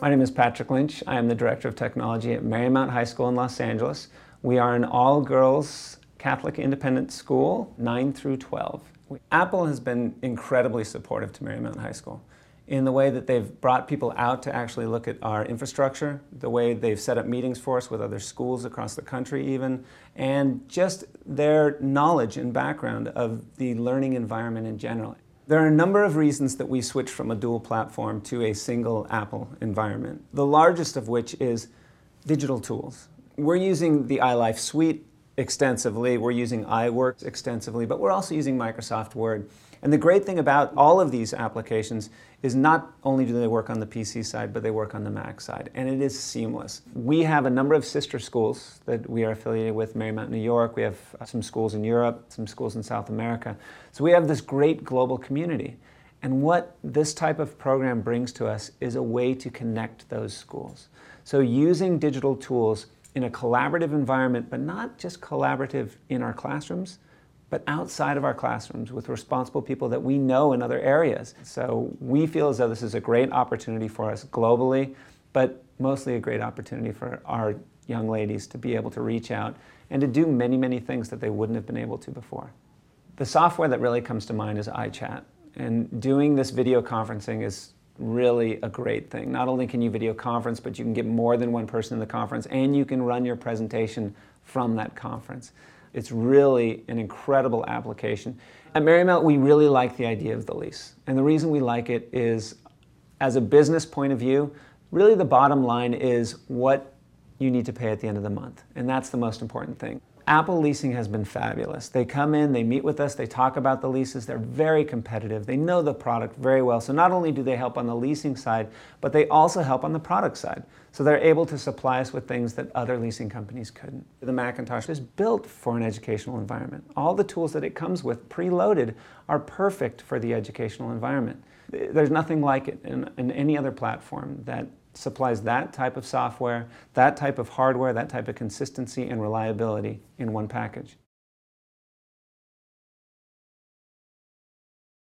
My name is Patrick Lynch. I am the Director of Technology at Marymount High School in Los Angeles. We are an all-girls Catholic independent school, 9 through 12. Apple has been incredibly supportive to Marymount High School in the way that they've brought people out to actually look at our infrastructure, the way they've set up meetings for us with other schools across the country even, and just their knowledge and background of the learning environment in general. There are a number of reasons that we switched from a dual platform to a single Apple environment, the largest of which is digital tools. We're using the iLife suite extensively, we're using iWork extensively, but we're also using Microsoft Word. And the great thing about all of these applications is not only do they work on the PC side, but they work on the Mac side, and it is seamless. We have a number of sister schools that we are affiliated with, Marymount, New York. We have some schools in Europe, some schools in South America. So we have this great global community. And what this type of program brings to us is a way to connect those schools. So using digital tools in a collaborative environment, but not just collaborative in our classrooms, but outside of our classrooms with responsible people that we know in other areas. So we feel as though this is a great opportunity for us globally, but mostly a great opportunity for our young ladies to be able to reach out and to do many, many things that they wouldn't have been able to before. The software that really comes to mind is iChat. And doing this video conferencing is really a great thing. Not only can you video conference, but you can get more than one person in the conference and you can run your presentation from that conference. It's really an incredible application. At Marymount, we really like the idea of the lease. And the reason we like it is, as a business point of view, really the bottom line is what you need to pay at the end of the month. And that's the most important thing. Apple Leasing has been fabulous. They come in, they meet with us, they talk about the leases, they're very competitive, they know the product very well. So not only do they help on the leasing side, but they also help on the product side. So they're able to supply us with things that other leasing companies couldn't. The Macintosh is built for an educational environment. All the tools that it comes with, preloaded, are perfect for the educational environment. There's nothing like it in, in any other platform that supplies that type of software, that type of hardware, that type of consistency and reliability in one package.